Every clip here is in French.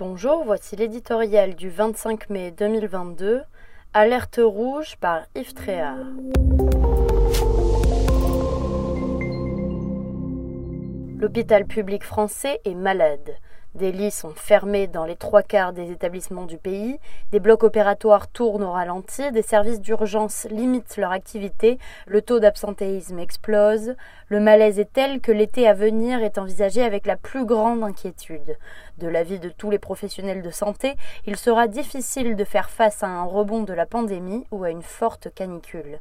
Bonjour, voici l'éditorial du 25 mai 2022, Alerte rouge par Yves Tréhard. L'hôpital public français est malade. Des lits sont fermés dans les trois quarts des établissements du pays, des blocs opératoires tournent au ralenti, des services d'urgence limitent leur activité, le taux d'absentéisme explose, le malaise est tel que l'été à venir est envisagé avec la plus grande inquiétude. De l'avis de tous les professionnels de santé, il sera difficile de faire face à un rebond de la pandémie ou à une forte canicule.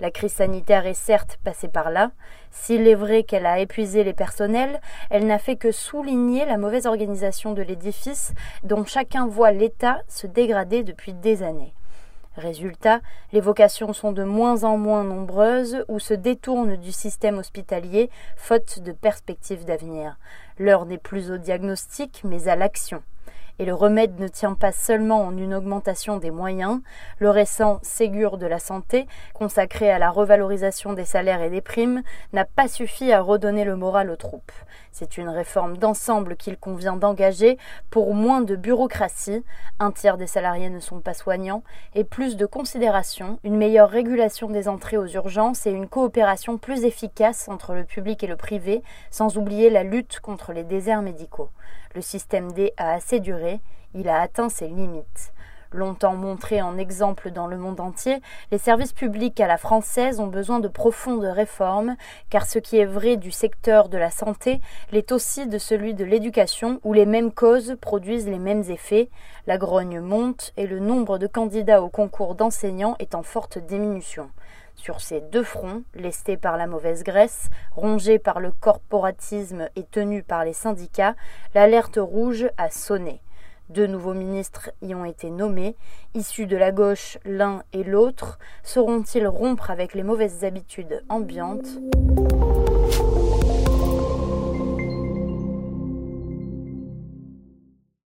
La crise sanitaire est certes passée par là. S'il est vrai qu'elle a épuisé les personnels, elle n'a fait que souligner la mauvaise organisation de l'édifice dont chacun voit l'état se dégrader depuis des années. Résultat, les vocations sont de moins en moins nombreuses ou se détournent du système hospitalier faute de perspectives d'avenir. L'heure n'est plus au diagnostic mais à l'action. Et le remède ne tient pas seulement en une augmentation des moyens. Le récent Ségur de la santé, consacré à la revalorisation des salaires et des primes, n'a pas suffi à redonner le moral aux troupes. C'est une réforme d'ensemble qu'il convient d'engager pour moins de bureaucratie, un tiers des salariés ne sont pas soignants, et plus de considération, une meilleure régulation des entrées aux urgences et une coopération plus efficace entre le public et le privé, sans oublier la lutte contre les déserts médicaux. Le système D a assez duré, il a atteint ses limites. Longtemps montré en exemple dans le monde entier, les services publics à la française ont besoin de profondes réformes, car ce qui est vrai du secteur de la santé l'est aussi de celui de l'éducation, où les mêmes causes produisent les mêmes effets. La grogne monte et le nombre de candidats au concours d'enseignants est en forte diminution. Sur ces deux fronts, lestés par la mauvaise graisse, rongés par le corporatisme et tenus par les syndicats, l'alerte rouge a sonné. Deux nouveaux ministres y ont été nommés. Issus de la gauche, l'un et l'autre, sauront-ils rompre avec les mauvaises habitudes ambiantes?